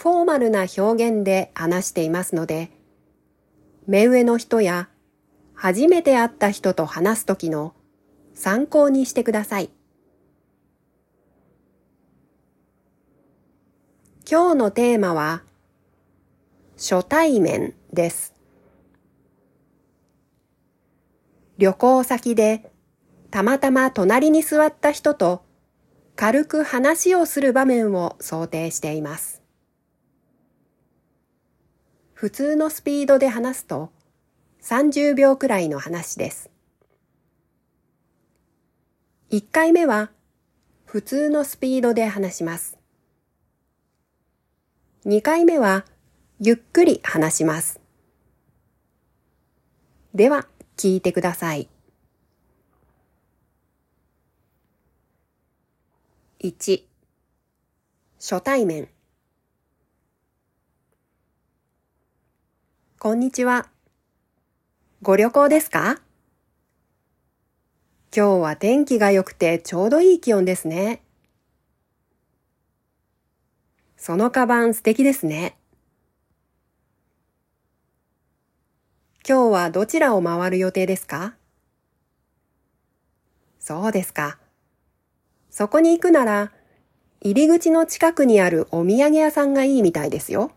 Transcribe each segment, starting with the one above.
フォーマルな表現で話していますので、目上の人や初めて会った人と話すときの参考にしてください。今日のテーマは初対面です。旅行先でたまたま隣に座った人と軽く話をする場面を想定しています。普通のスピードで話すと30秒くらいの話です。1回目は普通のスピードで話します。2回目はゆっくり話します。では聞いてください。1初対面こんにちは。ご旅行ですか？今日は天気が良くてちょうどいい気温ですね。そのカバン素敵ですね。今日はどちらを回る予定ですか？そうですか。そこに行くなら、入り口の近くにあるお土産屋さんがいいみたいですよ。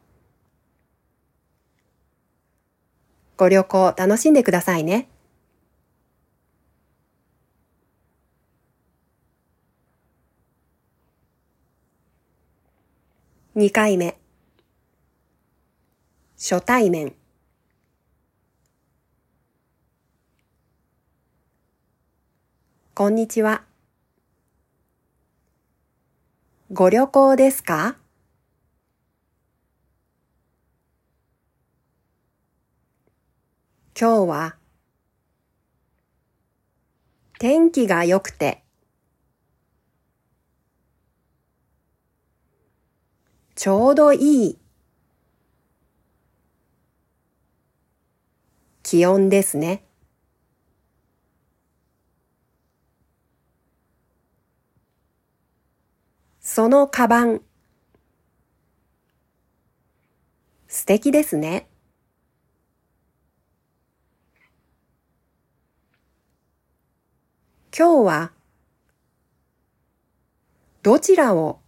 ご旅行楽しんでくださいね。2回目初対面こんにちは。ご旅行ですか？今日は天気が良くてちょうどいい気温ですね。そのカバン素敵ですね。今日はどちらを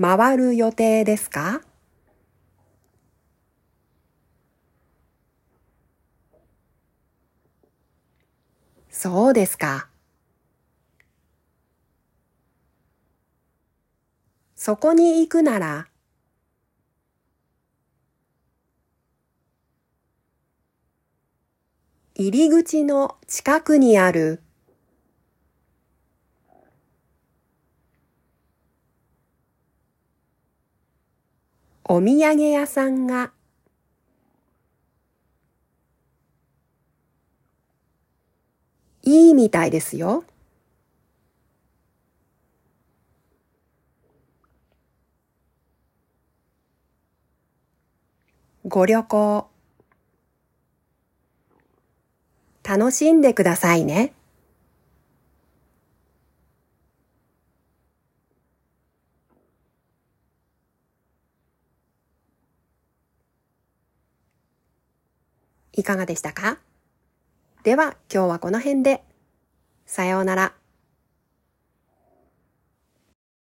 回る予定ですか？そうですか。そこに行くなら入り口の近くにある。お土産屋さんが。いいみたいですよ。ご旅行。楽しんでくださいね。いかがでしたか？では今日はこの辺で。さようなら。